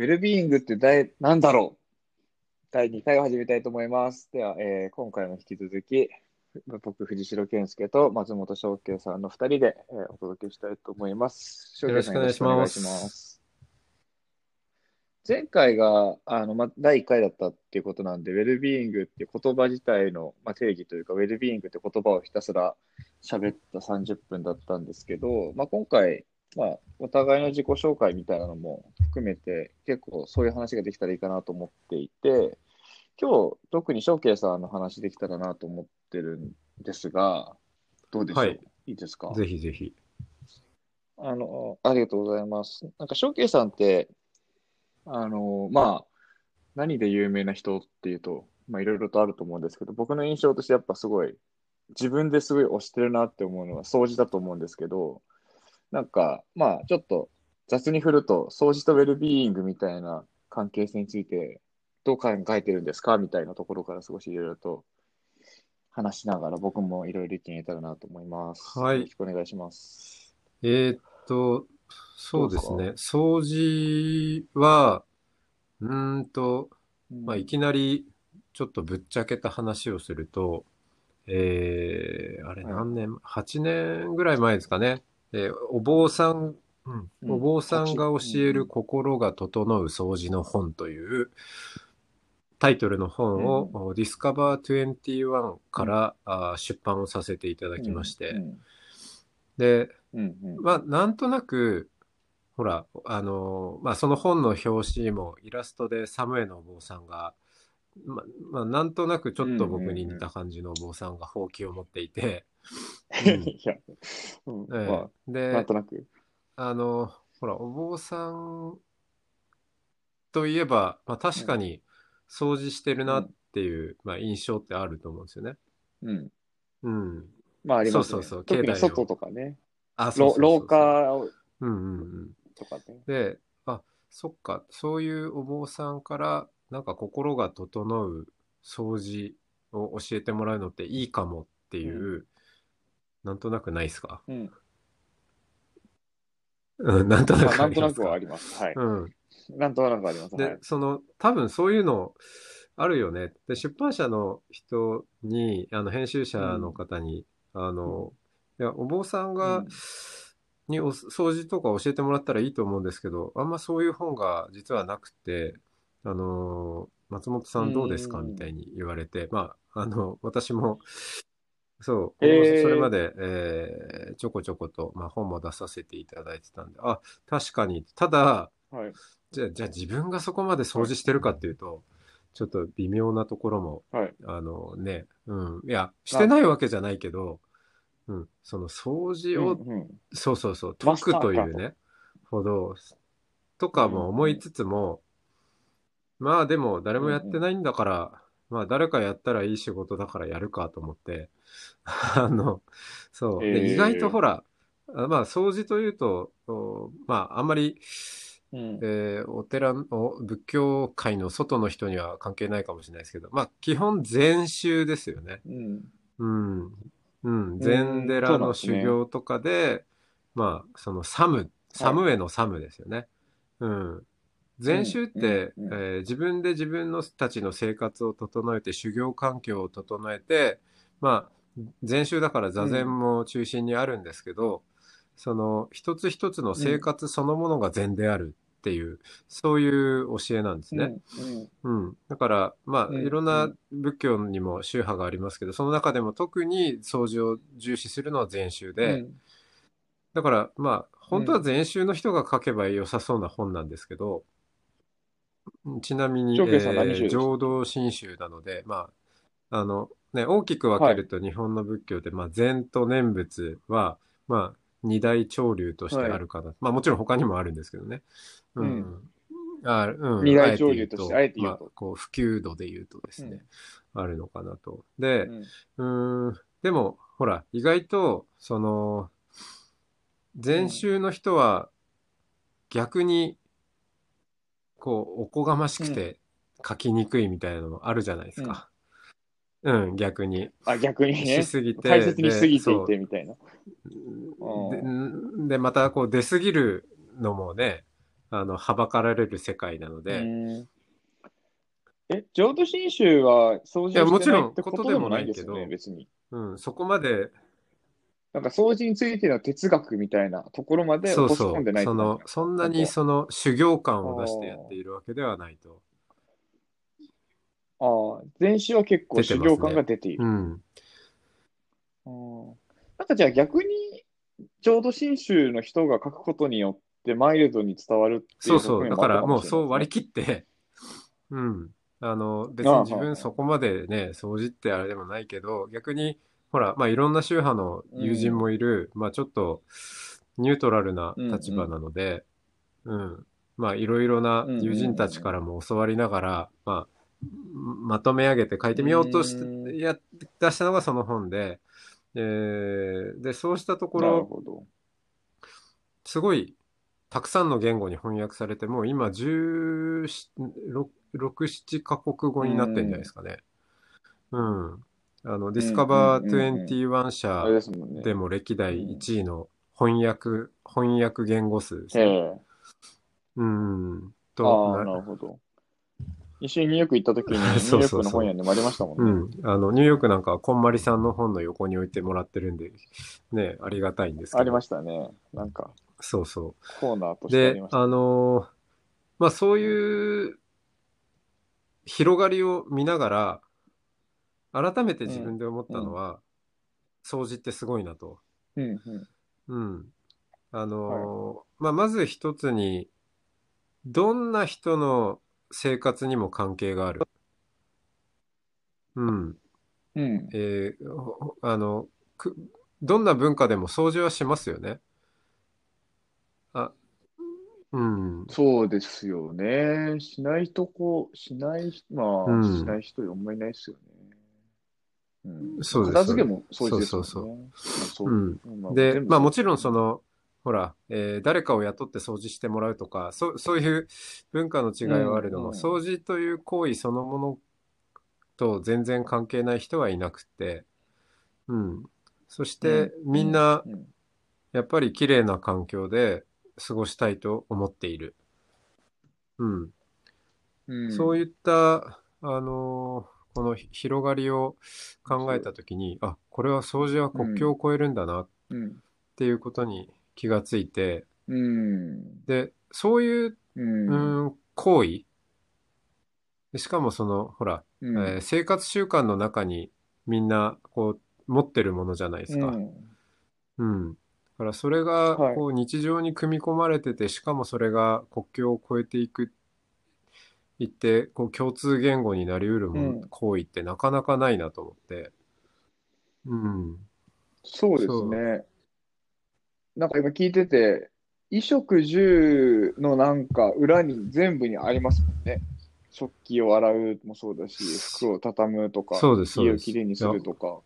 ウェルビーイングって第何だろう第2回を始めたいと思います。では、えー今回も引き続き、僕、藤代健介と松本翔慶さんの2人で、えーお届けしたいと思います。よろしくお願いしますます前回があの、ま、第1回だったっていうことなんで、ウェルビーイングって言葉自体の、ま、定義というか、ウェルビーイングって言葉をひたすら喋った30分だったんですけど、まあ、今回、まあ、お互いの自己紹介みたいなのも含めて、結構そういう話ができたらいいかなと思っていて、今日、特に翔慶さんの話できたらなと思ってるんですが、どうでしょう、はいい、いですか？ぜひぜひ。あの、ありがとうございます。なんか、翔慶さんって、あの、まあ、何で有名な人っていうと、まあ、いろいろとあると思うんですけど、僕の印象としてやっぱすごい、自分ですごい推してるなって思うのは掃除だと思うんですけど、なんか、まあ、ちょっと雑に振ると、掃除とウェルビーイングみたいな関係性について、どう考えてるんですかみたいなところから少しいろいろと話しながら、僕もいろいろ意見言えたらなと思います。はいよろしくお願いします。えーっと、そうですね。掃除は、うーんと、まあ、いきなりちょっとぶっちゃけた話をすると、えー、あれはい何年、8年ぐらい前ですかね。えーお坊さん、うん。うんお坊さんが教える心が整う掃除の本というタイトルの本を、ディスカバー21から、あー出版をさせていただきまして、うん。で、うんうん。まあ、なんとなく、ほら、あの、まあ、その本の表紙もイラストでサムエのお坊さんが、ま、まあ、なんとなくちょっと僕に似た感じのお坊さんがほうきを持っていて、う んいや、うんええまあ、なんで、となく。あの、ほら、お坊さんといえば、まあ、確かに掃除してるなっていう、まあ、印象ってあると思うんですよね。うん。うん。まあ、ありますね。そうそうそう特に外とかね。あ、そうろそうそうそう廊下をうんうんうん。とかね。で、あ、そっか、そういうお坊さんから、なんか心が整う掃除を教えてもらうのっていいかもっていう、なんとなくないですか？うん。うん、なんとなまあ、くなんとなくありますかはあります。はい。うん。なんとなくあります。はでい、。その、多分そういうのあるよね。で、出版社の人に、あの、編集者の方に、あの、いや、お坊さんが、うんにお掃除とか教えてもらったらいいと思うんですけど、あんまそういう本が実はなくて、あの、松本さんどうですか？うんみたいに言われて、まあ、あの、私も、そう、それまで、えーちょこちょこと、まあ、本も出させていただいてたんで、あ、確かに、ただ、はい。じゃあ、じゃあ自分がそこまで掃除してるかっていうと、ちょっと微妙なところも、はい。あのね、うん、いや、してないわけじゃないけど、うん、その掃除を、うんうん。そうそうそう、マ解くというね、ほど、とかも思いつつも、まあでも誰もやってないんだから、まあ誰かやったらいい仕事だからやるかと思って、あの、そう。へーで意外とほら、あまあ掃除というと、おまああんまり、うんえーお寺の、仏教界の外の人には関係ないかもしれないですけど、まあ基本禅宗ですよね。うん。うん。うん。禅寺の修行とかで、まあ、そのサム、サムエのサムですよね。うん。禅宗って、えー自分で自分のたちの生活を整えて、修行環境を整えて、まあ、禅宗だから座禅も中心にあるんですけど、その一つ一つの生活そのものが禅であるっていう、そういう教えなんですね。うんうん。だから、まあ、うんいろんな仏教にも宗派がありますけど、その中でも特に掃除を重視するのは禅宗うん。で、だから、まあ、本当は禅宗の人が書けば良さそうな本なんですけど、ちなみに、えー浄土真宗なので、まあ、あの、ね、大きく分けると日本の仏教で、まあ、禅と念仏は、まあ、二大潮流としてあるかな。まあ、もちろん他にもあるんですけどね。うん。うんあうん、二大潮流としてああえて言うとまあ、こう、普及度で言うとですね、あるのかなと。うで、んうーん、でも、ほら、意外と、その、前週の人は、逆に、こう、おこがましくて書きにくいみたいなのあるじゃないですか。うん、逆に。あ、逆にねし。すぎて。大切にしすぎてでいてみたいな。でで、また、こう、出すぎるのもね、あの、はばかられる世界なので、うんえ、浄土真宗は掃除してなんいってことでもないですよね、ことでもないけ別に。うん、そこまで、なんか掃除についての哲学みたいなところまでそう落とし込んでそう、そのないって感じなんで、すかそんなにその修行感を出してやっているわけではないと。ああ、前週は結構修行感が出ている。うん。うんなんかじゃあ逆に、浄土真宗の人が書くことによってマイルドに伝わるっていそううそう。側面だからもうそう割り切って、うん。あの、別に自分そこまでね、掃除ってあれでもないけど、逆に、ほら、まあいろんな宗派の友人もいる、まあちょっとニュートラルな立場なので、うん、まあいろいろな友人たちからも教わりながら、まあ、まとめ上げて書いてみようとしうんて、や、出したのがその本で、えーで、そうしたところ。すごいたくさんの言語に翻訳されて、もう今16、7カ国語になってんじゃないですかね。うん。あの、ディスカバーうんうんうんうん21社ですも歴代1位の翻訳、翻訳言語数ですえね。えうん。あと、あ、ななるほど。一緒にニューヨーク行った時に、ニューそうそうそうヨークの本屋にもありましたもんね。うん。あの、ニューヨークなんかはこんまりさんの本の横に置いてもらってるんで、ね、ありがたいんですけど。ありましたね。なんか、そうそう。コーナーとしてありでま、した。あのーまあそういう広がりを見ながら、改めて自分で思ったのは、掃除ってすごいなと。うんうん。うん。あのーまあまず一つに、どんな人の生活にも関係がある。うん。うん。えーほあの、く、どんな文化でも掃除はしますよね。あ、うん。そうですよね。しないとこ、しない、まあ、うんしない人あんまりいないですよね。うん。そうです片付けも掃除ですよね。そうそうまあそうでまあもちろんその、ほら、えー誰かを雇って掃除してもらうとか、そ そういう文化の違いはあるのも、うんうん掃除という行為そのものと全然関係ない人はいなくて、うん。そして、みんな、うんやっぱり綺麗な環境で過ごしたいと思っている。うん。うんそういった、あのーこの広がりを考えたときに、あ、これは掃除は国境を越えるんだなっうん。ていうことに気がついて、うん。で、そういう、う。うんん、行為でしかもその、ほら、うんえー生活習慣の中にみんな、こう、持ってるものじゃないですか。うんうん。だからそれが、はいこう、日常に組み込まれてて、しかもそれが国境を越えていく、いって、こう、共通言語になりうん行為ってなかなかないなと思って。うん。そうですね。なんか今聞いてて、衣食住のなんか裏に全部にありますもんね。食器を洗うもそうだし、服を畳むとか、そうですそう家をきれいにするとか。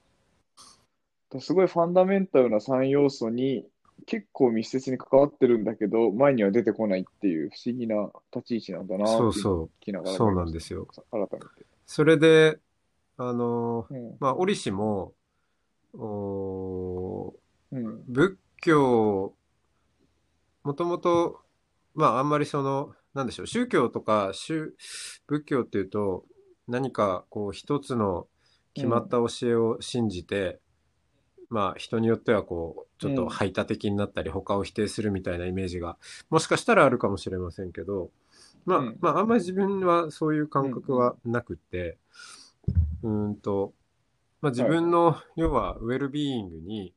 すごいファンダメンタルな3要素に結構密接に関わってるんだけど、前には出てこないっていう不思議な立ち位置なんだなってそうそう。ながらそうなんですよ。改めて。それで、あのーうん。まあ、折しも、おーうん。仏教、もともと、まあ、あんまりその、なんでしょう、宗教とか宗、仏教っていうと、何かこう一つの決まった教えを信じて、まあ人によってはこう、ちょっと排他的になったり、他を否定するみたいなイメージが、もしかしたらあるかもしれませんけど、まあ、うん。まああんまり自分はそういう感覚はなくって、うーんと、まあ自分の、要はウェルビーイングに、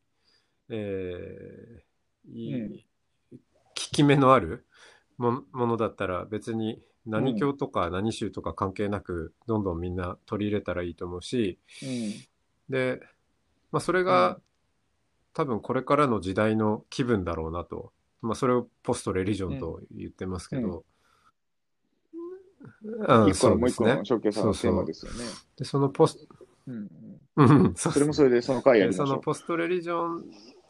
えー効き目のあるもものだったら別に何教とか何宗とか関係なくどんどんみんな取り入れたらいいと思うし、うん。で、まあそれうが多分これからの時代の気分だろうなと。まあそれをポストレリジョンと言ってますけど、うん、一個のもう一個のショーケースのテーマですよね。で、そのポス、うんうん。うん、それもそれでその回やりましょう。のポストレリジョン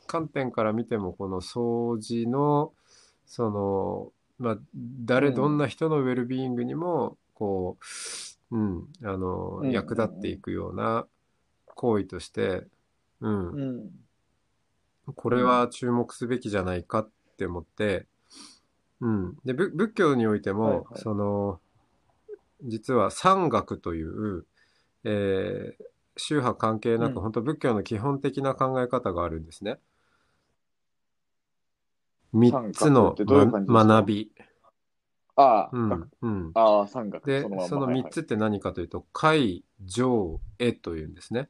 観点から見ても、この掃除の、その、まあ、誰、うんどんな人のウェルビーイングにも、こう、うん、あの、うん。役立っていくような行為として、うん、うん。これは注目すべきじゃないかって思って、うん。で、ぶ仏教においても、はいはいその、実は三学という、えー宗派関係なく、うん本当仏教の基本的な考え方があるんですね。三つの三学び。ああ、うん学。うん。ああ、三学。で、その三つって何かというと、解、上、絵というんですね。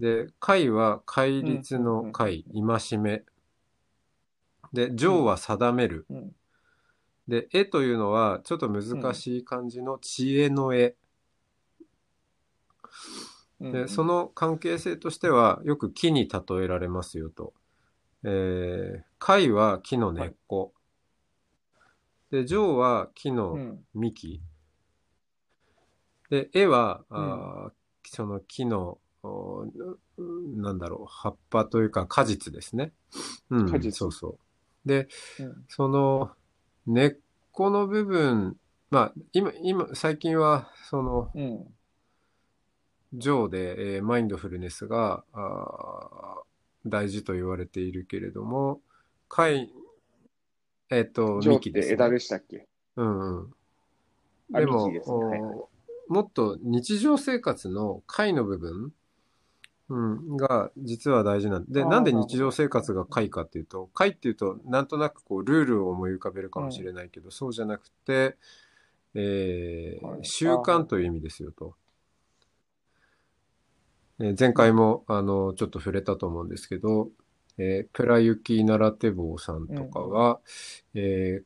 で、解は戒律の解、戒め。で、上は定める。うんで、絵というのは、ちょっと難しい感じの知恵の絵。うんで、その関係性としては、よく木に例えられますよと。えー、貝は木の根っこ。で、上は木うのん幹。で、絵は、あーその木の、おなんだろう、葉っぱというか果実ですね。うん、果実そうそう。で、うんその根っこの部分、まあ、今、今、最近は、その、うん上で、えーマインドフルネスがあー大事と言われているけれども、貝、えっ、と、上っ幹です、ね。て枝でしたっけ？うんうん。あでも、幹ですねはいはいおもっと日常生活の貝の部分、うん、が実は大事なんで、なんで日常生活が貝かっていうと、貝っていうと、なんとなくこう、ルールを思い浮かべるかもしれないけど、そうじゃなくて、え習慣という意味ですよと。えー前回も、あの、ちょっと触れたと思うんですけど、えープラユキナラテボーさんとかは、え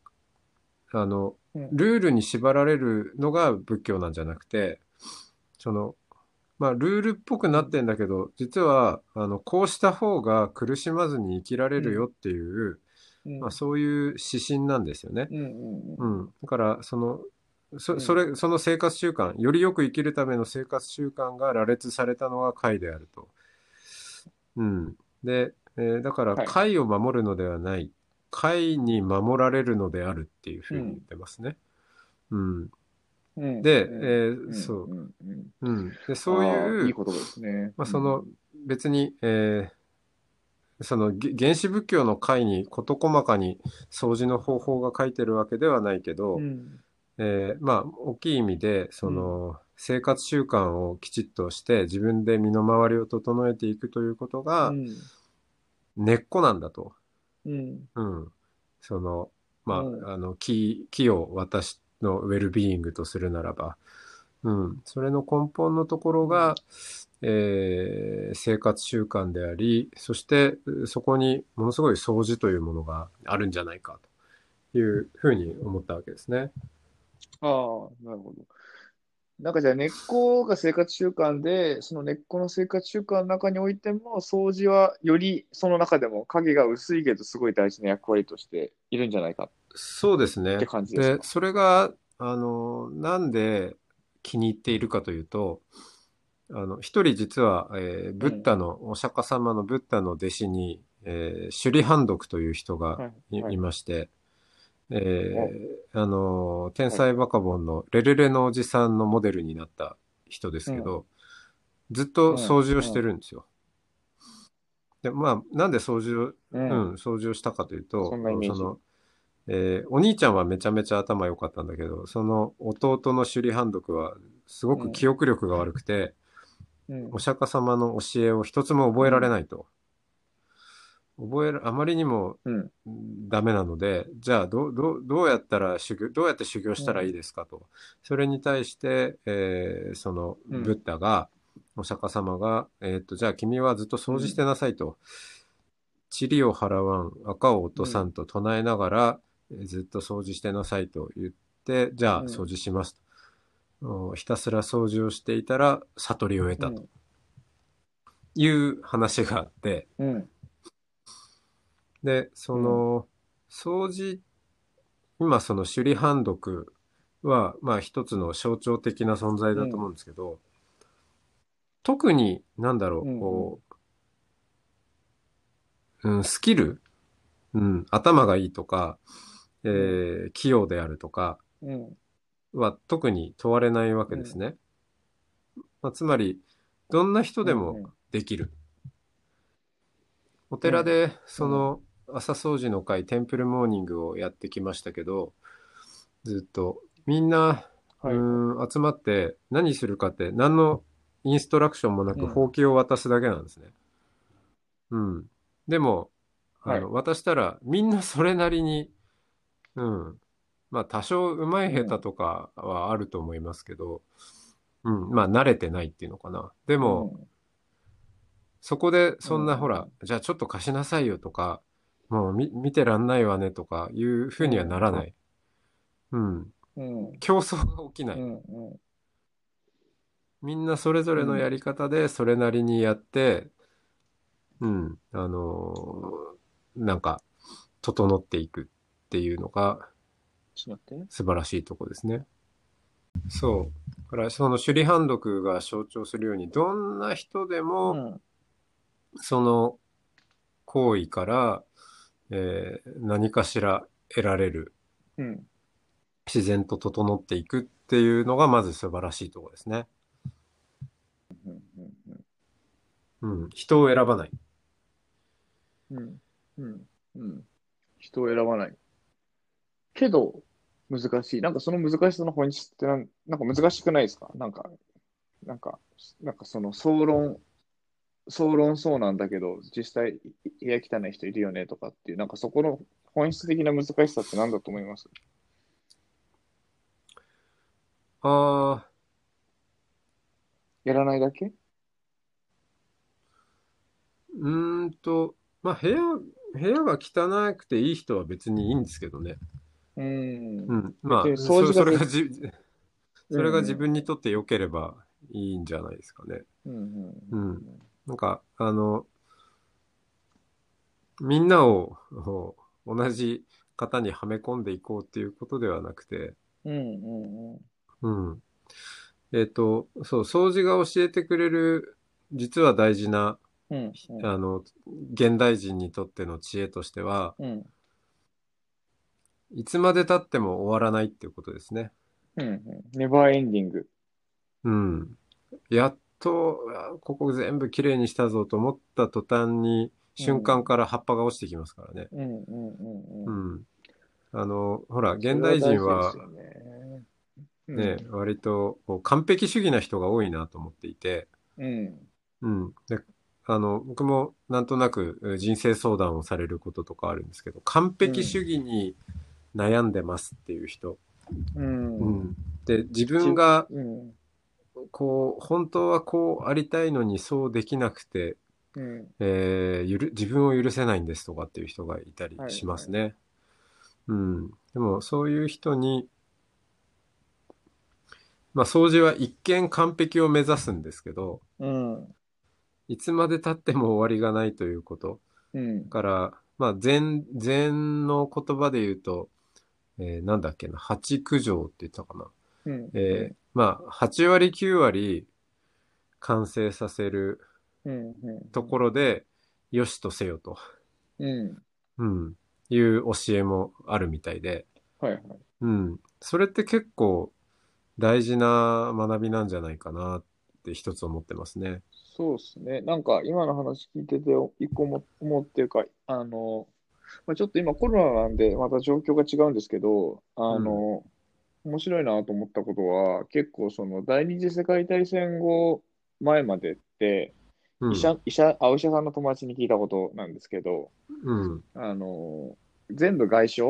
ーあの、うん。ルールに縛られるのが仏教なんじゃなくて、その、まあ、ルールっぽくなってんだけど、実は、あの、こうした方が苦しまずに生きられるよっていう、うんまあ、そういう指針なんですよね。うんうん。だから、その、そそれ、その生活習慣、よりよく生きるための生活習慣が羅列されたのが解であると。うん。で、えーだから、はい解を守るのではない、解に守られるのであるっていうふうに言ってますね。うん。うんで、うんえーうんそう。うん。で、そうあいう、ーいいことですね。まあ、その、別に、えーそのげ原始仏教の会に事細かに掃除の方法が書いてるわけではないけど、うんえーまあ、大きい意味で、その、生活習慣をきちっとして自分で身の回りを整えていくということがうん根っこなんだと。うんうん。その、まあ、うんあの、木、木を私のウェルビーイングとするならば、うん。それの根本のところが、えー生活習慣であり、そしてそこにものすごい掃除というものがあるんじゃないかというふうに思ったわけですね。ああ、なるほど。なんかじゃあ根っこが生活習慣で、その根っこの生活習慣の中においても、掃除はよりその中でも影が薄いけど、すごい大事な役割としているんじゃないかそうですね。って感じですで、か。それが、あの、なんで気に入っているかというと、あの、一人実は、えーブッダの、お釈迦様のブッダの弟子に、えー、シュリハンドクという人がはいい,、はいまして、えーあの、天才バカボンのレレレのおじさんのモデルになった人ですけど、ずっと掃除をしてるんですよ。で、まあ、なんで掃除を、ううんん、掃除をしたかというと、その、えーお兄ちゃんはめちゃめちゃ頭良かったんだけど、その弟のシュリハンドクはすごく記憶力が悪くて、うんお釈迦様の教えを一つも覚えられないと。覚える、あまりにもうんダメなので、じゃあどう、どう、どうやったら修行、どうやって修行したらいいですかと。それに対して、えーその、うんブッダが、お釈迦様が、えーっと、じゃあ君はずっと掃除してなさいと。塵を払わん、赤を落とさんと唱えながら、えーずっと掃除してなさいと言って、じゃあうん。掃除しますと。おひたすら掃除をしていたら悟りを得たと。いう話があって、うん。で、その、掃除、今その首里判読は、まあ一つの象徴的な存在だと思うんですけど、特に、なんだろう、うんうん。こう、うん、スキル、うん、頭がいいとか、えー器用であるとかうん。は特に問われないわけですね。まあ、つまり、どんな人でうんもできる。お寺で、その、朝掃除の会、テンプルモーニングをやってきましたけど、ずっと、みんな、うはい。ーん集まって何するかって何のインストラクションもなくうんほうきを渡すだけなんですね。うん。でも、あの、渡したらみんなそれなりに、うん。まあ多少上手い下手とかはあると思いますけど、うん。まあ慣れてないっていうのかな。でも、そこでそんなうんほら、じゃあちょっと貸しなさいよとか、もう見見てらんないわねとかいうふうにはならない。うん。競争が起きない。みんなそれぞれのやり方でそれなりにやって、うん、あのーなんか、整っていくっていうのが。素晴らしいとこですね。そう。だからその首里判読が象徴するように、どんな人でうも、ん。その行為から、えー何かしら得られる、うん。自然と整っていくっていうのがまず素晴らしいところですね。うん。人を選ばない。うん。うん。うん。人を選ばない。けど、難しい。なんかその難しさの本質ってなん、なんか難しくないですか？なんか、なんか、なんかその総論、総論そうなんだけど、実際、い部屋汚い人いるよねとかっていう、なんかそこの本質的な難しさって何だと思います？ああ、やらないだけ？うーんと、まあ、部屋、部屋が汚くていい人は別にいいんですけどね。うーん。うん。まあ、掃除がそれがじ、それが自うん分にとって良ければいいんじゃないですかね。うんうんうんなんか、あの、みんなをを同じ型にはめ込んでいこうっていうことではなくて、うんうんうんうん。えっと、そう、掃除が教えてくれる、実は大事な、うんうんあの、現代人にとっての知恵としては、うんいつまで経っても終わらないっていうことですね。うんうんネバーエンディング。うん。やっと、あここ全部きれいにしたぞと思った途端に、瞬間から葉っぱが落ちてきますからね。うんうんうんううん。ん。あの、ほら、現代人はねね、割とこう完璧主義な人が多いなと思っていて、うん。うん。で、あの、僕もなんとなくえー人生相談をされることとかあるんですけど、完璧主義に悩んでますっていう人。うん。ううん。ん。で、自分がうん。こう、本当はこうありたいのにそうできなくて、うん。えーゆる、自分を許せないんですとかっていう人がいたりしますね。うん。でも、そういう人に、まあ、掃除は一見完璧を目指すんですけど、うん。いつまで経っても終わりがないということ。うんだ。から、まあ、禅、禅の言葉で言うと、えーなんだっけな、八九条って言ったかな。うん。えーまあ、8割9割完成させる。ところで、よしとせよと。うん。うん。いう教えもあるみたいで。はいはい。うん。それって結構大事な学びなんじゃないかなって一つ思ってますね。そうですね。なんか今の話聞いてて、一個も思うっていうか、あの、まあ、ちょっと今コロナなんで、また状況が違うんですけど、あの、面白いなと思ったことは、結構その第二次世界大戦後前までって、うん。医者、医者、あ、お医者さんの友達に聞いたことなんですけど、うん。あの、全部外傷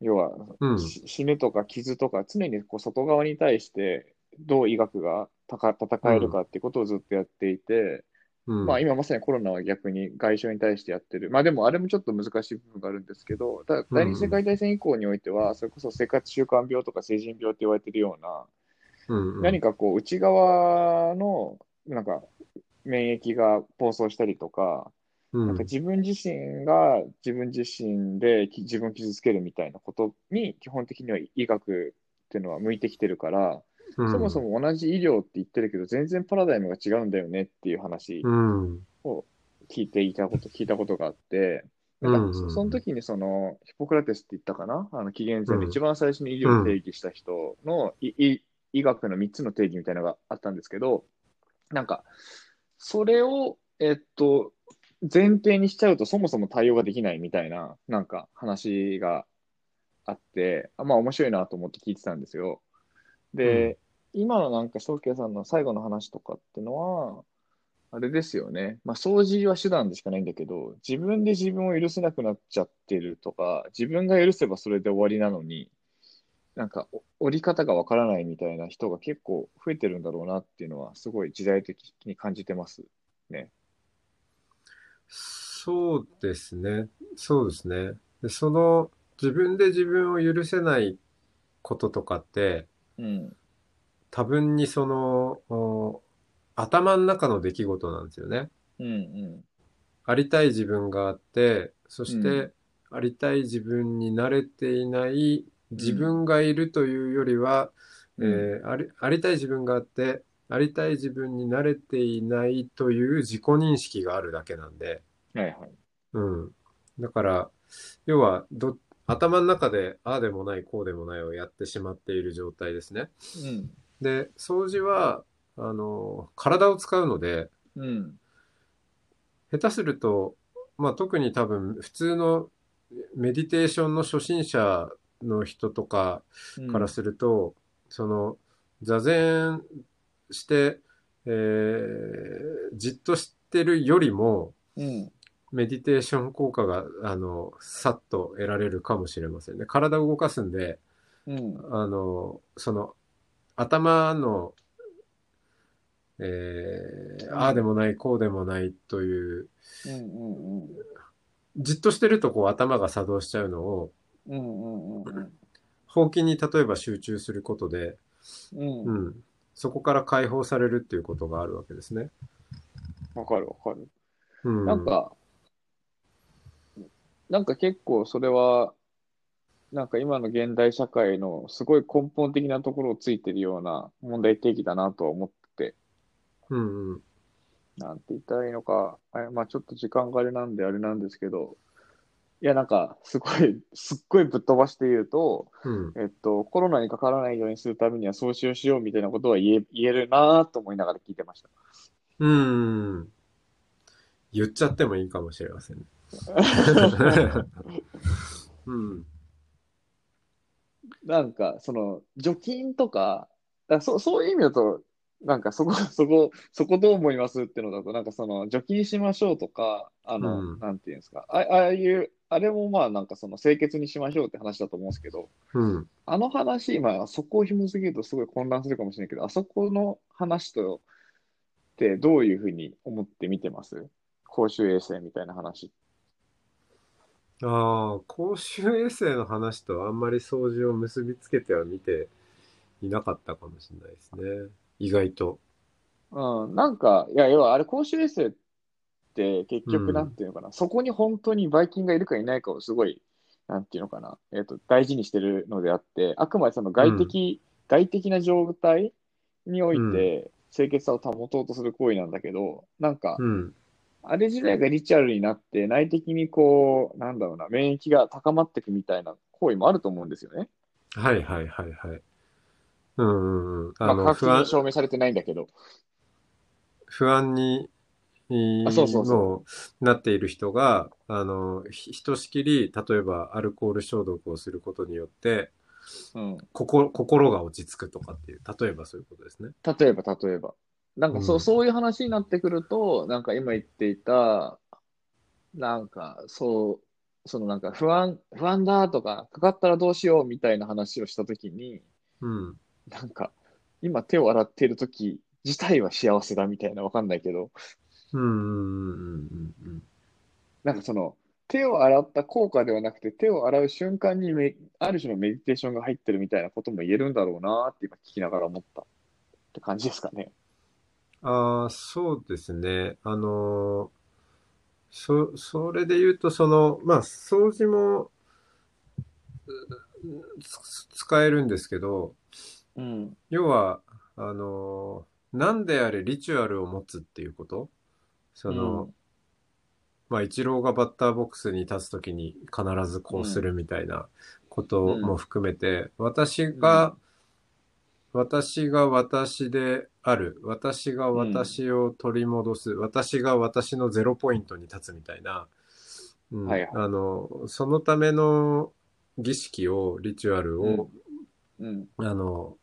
要は、うんし死ぬとか傷とか、常にこう外側に対して、どう医学がたか戦えるかっていうことをずっとやっていて、うん。まあ今まさにコロナは逆に外傷に対してやってる。まあでもあれもちょっと難しい部分があるんですけど、ただ第二次世界大戦以降においては、それこそ生活習慣病とか成人病って言われてるような、うんうん、何かこう内側のなんか免疫が暴走したりとか、うん、なんか自分自身が自分自身でき自分を傷つけるみたいなことに基本的には医学っていうのは向いてきてるから、うん。そもそも同じ医療って言ってるけど、全然パラダイムが違うんだよねっていう話うん。を聞いていたこと、聞いたことがあって、うん。なんかそその時にその、ヒポクラテスって言ったかな？あの、紀元前うん。で一番最初に医療を定義した人の、医学の3つの定義みたいなのがあったんですけど、なんか、それを、えっと、前提にしちゃうとそもそも対応ができないみたいな、なんか話があって、あまあ面白いなと思って聞いてたんですよ。で、今のなんか、翔慶さんの最後の話とかってのは、あれですよね。まあ、掃除は手段でしかないんだけど、自分で自分を許せなくなっちゃってるとか、自分が許せばそれで終わりなのに、なんか、お折り方がわからないみたいな人が結構増えてるんだろうなっていうのは、すごい時代的に感じてますね。そうですね。そうですね。で、その、自分で自分を許せないこととかって、うん。多分にその、お頭の中の出来事なんですよね。うんうん。ありたい自分があって、そしうて、ありたい自分に慣れていない自分がいるというよりは、うんえーあり、ありたい自分があって、ありたい自分に慣れていないという自己認識があるだけなんで、はいはい。うん。だから、要は、ど、頭の中で、ああでもない、こうでもないをやってしまっている状態ですね。うん。で、掃除は、あの、体を使うので、うん。下手すると、まあ特に多分、普通のメディテーションの初心者の人とかうんからすると、その、座禅して、えーじっとしてるよりも、うん。メディテーション効果が、あの、さっと得られるかもしれませんね。体を動かすんで、うん。あの、その、頭の、えーああでもない、こうでもないという、うんうんうん。じっとしてるとこう頭が作動しちゃうのを、うんうんうんほうきに例えば集中することで、うん。ううん。ん、そこから解放されるっていうことがあるわけですね。わかるわかる。うん、なん、か、なんか結構それは、なんか今の現代社会のすごい根本的なところをついてるような問題提起だなとは思ってて、うんうん、なんて言ったらいいのか、あまあちょっと時間があれなんであれなんですけど、いやなんかすごい、すっごいぶっ飛ばして言うと、うん、えっと、コロナにかからないようにするためにはそうしようしようみたいなことは言え、言えるなと思いながら聞いてました。うん。言っちゃってもいいかもしれませんね。うん、なんか、その、除菌とか、だそそういう意味だと、なんかそこ、そこ、そこどう思いますっていうのだと、なんかその、除菌しましょうとか、あの、うん。なんていうんですか、あああいう、あれもまあなんかその清潔にしましょうって話だと思うんですけど、うん、あの話、まあそこを紐づけるとすごい混乱するかもしれないけど、あそこの話と、ってどういうふうに思って見てます？公衆衛生みたいな話。ああ、公衆衛生の話とあんまり掃除を結びつけては見ていなかったかもしれないですね。意外と。うん、なんか、いや、要はあれ公衆衛生って結うん局なんていうのかな、そこに本当にばい菌がいるかいないかをすごい、なんていうのかな、えっと、大事にしてるのであって、あくまでその外的、外的な状態において清潔さを保とうとする行為なんだけど、なんか、うん。あれ自体がリチュアルになって内的にこう、なんだろうな、免疫が高まっていくみたいな行為もあると思うんですよね。はいはいはいはい。うんうんうん。まあ、あの、科学証明されてないんだけど。不安に、あそうそうそうなっている人が、あの、ひひとしきり、例えばアルコール消毒をすることによって、うん。心、心が落ち着くとかっていう、例えばそういうことですね。例えば、例えば。なんかそう、うんそういう話になってくると、なんか今言っていた、なんかそう、そのなんか不安、不安だとか、かかったらどうしようみたいな話をしたときに、うん。なんか今手を洗っているとき自体は幸せだみたいなわかんないけど、うん。なんかその手を洗った効果ではなくて手を洗う瞬間にめある種のメディテーションが入ってるみたいなことも言えるんだろうなって今聞きながら思ったって感じですかね。ああ、そうですね。あのーそ、それで言うと、その、まあ、掃除も、使えるんですけど、うん。要は、あの、何であれリチュアルを持つっていうこと？その、うん。まあ、イチローがバッターボックスに立つときに必ずこうするみたいなことも含めて、私が、私が私である、私が私を取り戻す、私が私のゼロポイントに立つみたいな、うん。はいはい。あの、そのための儀式を、リチュアルを、うん。あの、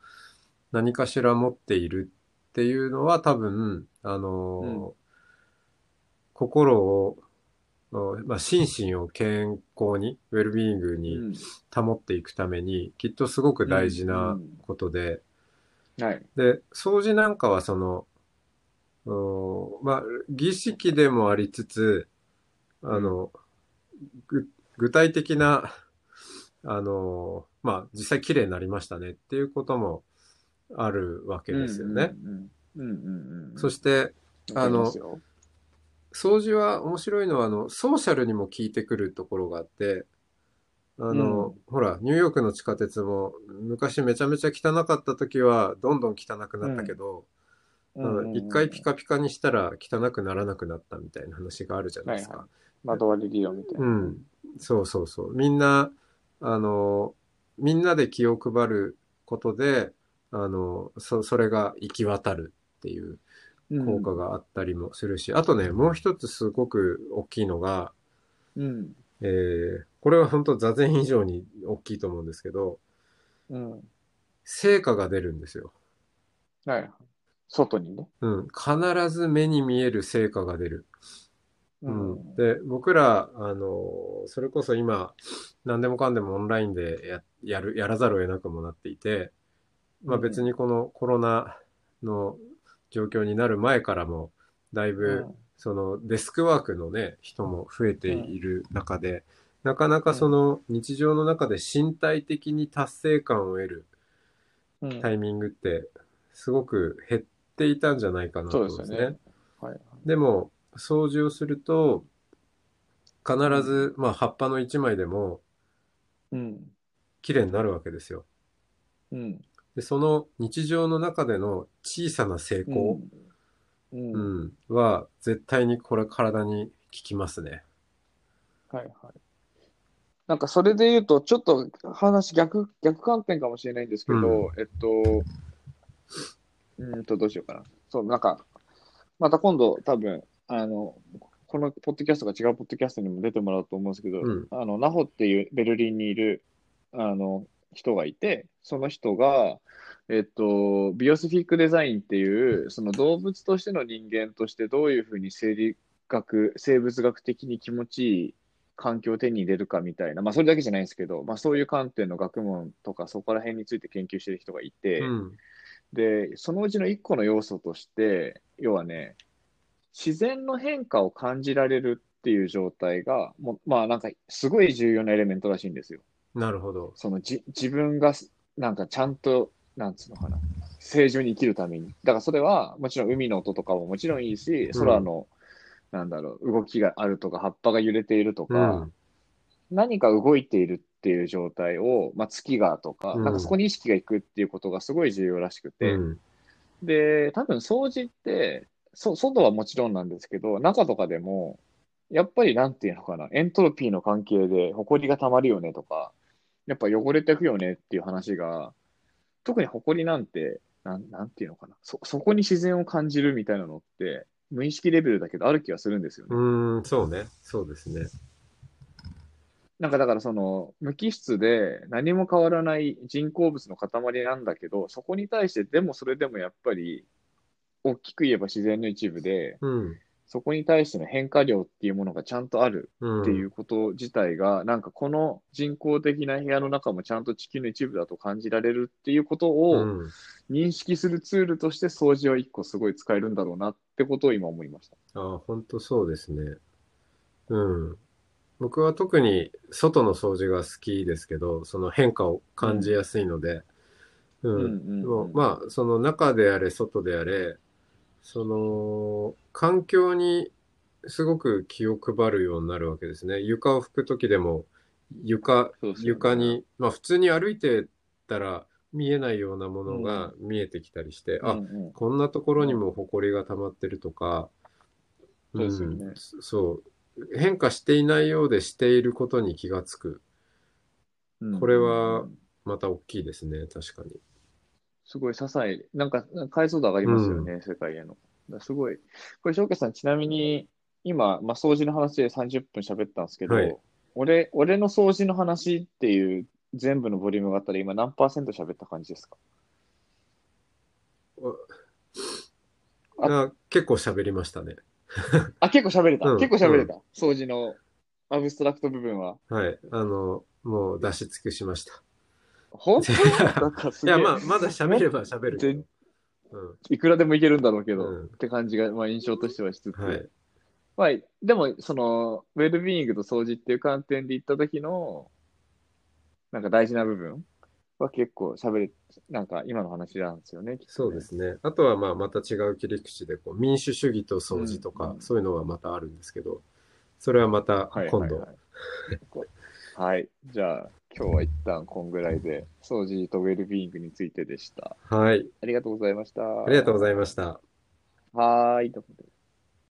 何かしら持っているっていうのは多分、あの、うん。心を、まあ、心身を健康に、ウェルビーイングうにん。保っていくために、きっとすごく大事なことで、はい。で、掃除なんかはその、うんまあ、儀式でもありつつ、あの、ぐ具体的な、あの、まあ、実際綺麗になりましたねっていうこともあるわけですよね。そして、あの掃除は面白いのは、あの、ソーシャルにも効いてくるところがあって、あの、ほら、ニューヨークの地下鉄も、昔めちゃめちゃ汚かった時は、どんどん汚くなったけど、あの一回ピカピカにしたら汚くならなくなったみたいな話があるじゃないですか。はいは窓割り理論みたいな。うん。そうそうそう。みんな、あの、みんなで気を配ることで、あの、そ、それが行き渡るっていう効果があったりもするし、あとね、もう一つすごく大きいのが、うん。えー、これは本当座禅以上に大きいと思うんですけど、うん。成果が出るんですよ。はい。外にね。うん。必ず目に見える成果が出る。ううん、で、僕ら、あの、それこそ今、何でもかんでもオンラインでややる、やらざるを得なくもなっていて、まあ別にこのコロナの状況になる前からも、だいぶ、そのデスクワークのね、人も増えている中で、なかなかその日常の中で身体的に達成感を得るうんタイミングって、すごく減っていたんじゃないかなと思うんですすねでよね。。はい。でも、掃除をすると、必ず、まあ、葉っぱの一枚でも、うん。綺麗になるわけですよ。うん。で、その日常の中での小さな成功、うん。ううん。ん、は、絶対にこれ体に効きますね。はいはい。なんかそれで言うと、ちょっと話逆、逆観点かもしれないんですけど、うえっと、うーんと、どうしようかな。そう、なんか、また今度多分、あの、このポッドキャストが違うポッドキャストにも出てもらうと思うんですけど、うんあの、ナホっていうベルリンにいる、あの、人がいて、その人が、えっと、ビオスフィックデザインっていう、その動物としての人間としてどういうふうに生理学、生物学的に気持ちいい環境を手に入れるかみたいな、まあそれだけじゃないですけど、まあそういう観点の学問とかそこら辺について研究してる人がいて、うん。で、そのうちの一個の要素として、要はね、自然の変化を感じられるっていう状態が、もうまあなんかすごい重要なエレメントらしいんですよ。なるほど。そのじ自分がなんかちゃんと、なんつうのかな、正常に生きるために。だからそれはもちろん海の音とかももちろんいいし、うん空の、なんだろう、動きがあるとか、葉っぱが揺れているとうか、ん。何か動いているっていう状態を、まあ、月がとか、うんなんかそこに意識がいくっていうことがすごい重要らしくて、うん。で、多分掃除って、そ外はもちろんなんですけど、中とかでも、やっぱりなんていうのかな、エントロピーの関係で、埃が溜まるよねとか、やっぱ汚れていくよねっていう話が、特に埃なんて、なんなんていうのかな、そ、そこに自然を感じるみたいなのって、無意識レベルだけどある気がするんですよね。うん、そうね。そうですね。なんかだからその無機質で何も変わらない人工物の塊なんだけど、そこに対してでもそれでもやっぱり大きく言えば自然の一部で、うん。そこに対しての変化量っていうものがちゃんとあるうん。っていうこと自体が、なんかこの人工的な部屋の中もちゃんと地球の一部だと感じられるっていうことうをん。認識するツールとして掃除は一個すごい使えるんだろうなってことを今思いました。ああ、本当そうですね。うん。僕は特に外の掃除が好きですけど、その変化を感じやすいので、うん。うんうんうんでもまあ、その中であれ、外であれ、その、環境にすごく気を配るようになるわけですね。床を拭くときでも、床、ね床に、まあ普通に歩いてたら見えないようなものが見えてきたりして、あ、うんうんこんなところにも埃が溜まってるとか、そうですよねんそう。変化していないようでしていることに気がつく。うんこれはまた大きいですね、確かに。すごい些細、なんか解像度上がりますよね、世界への。すごい。これ、翔慶さん、ちなみに、今、まあ、掃除の話で30分喋ったんですけど、はい俺、俺の掃除の話っていう全部のボリュームがあったら、今何パーセント喋った感じですか？ああ結構喋りましたね。あ、結構喋れた？うん結構喋れた？掃除のアブストラクト部分は？はい。あの、もう出し尽くしました。本当？いや、まあ、まだ喋れば喋る。いくらでもいけるんだろうけど、うんって感じが、まあ、印象としてはしつつ、はい。まあ、でも、その、ウェルビーイングと掃除っていう観点で言った時の、なんか大事な部分は結構喋れ、なんか今の話なんですよね、ねそうですね。あとは、まあ、また違う切り口で、こう、民主主義と掃除とか、うんそういうのはまたあるんですけど、それはまたはい今度。はいはい。はい。じゃあ、今日は一旦こんぐらいで、掃除とウェルビーイングについてでした。はい。ありがとうございました。ありがとうございました。はーい。どうも